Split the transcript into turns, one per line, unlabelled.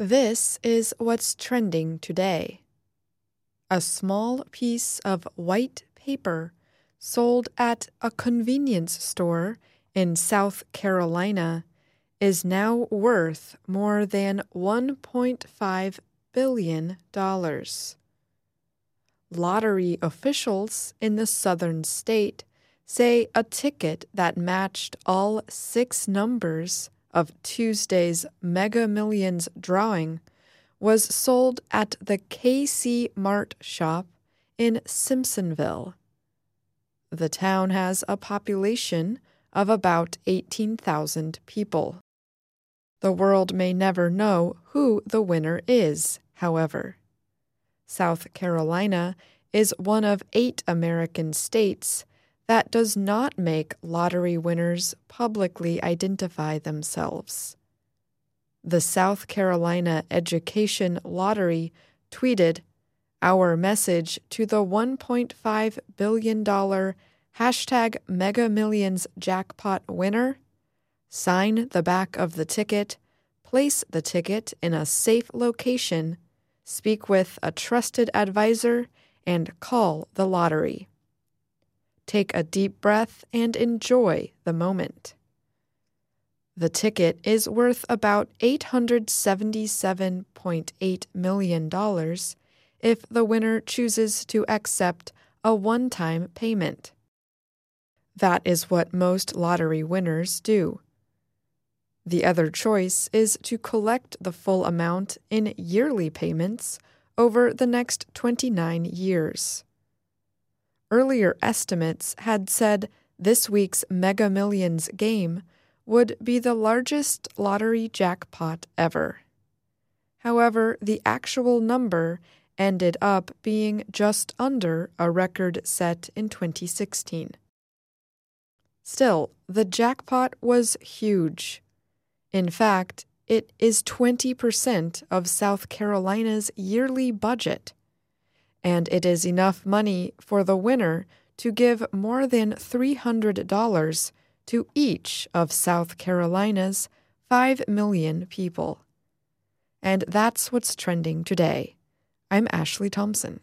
This is what's trending today. A small piece of white paper sold at a convenience store in South Carolina is now worth more than $1.5 billion. Lottery officials in the southern state say a ticket that matched all six numbers of Tuesday's Mega Millions drawing was sold at the KC Mart shop in Simpsonville. The town has a population of about 18,000 people. The world may never know who the winner is, however. South Carolina is one of eight American states that does not make lottery winners publicly identify themselves. The South Carolina Education Lottery tweeted, Our message to the $1.5 billion hashtag Mega Millions jackpot winner sign the back of the ticket, place the ticket in a safe location, speak with a trusted advisor, and call the lottery. Take a deep breath and enjoy the moment. The ticket is worth about $877.8 million if the winner chooses to accept a one time payment. That is what most lottery winners do. The other choice is to collect the full amount in yearly payments over the next 29 years. Earlier estimates had said this week's Mega Millions game would be the largest lottery jackpot ever. However, the actual number ended up being just under a record set in 2016. Still, the jackpot was huge. In fact, it is 20% of South Carolina's yearly budget and it is enough money for the winner to give more than $300 to each of South Carolina's 5 million people. And that's what's trending today. I'm Ashley Thompson.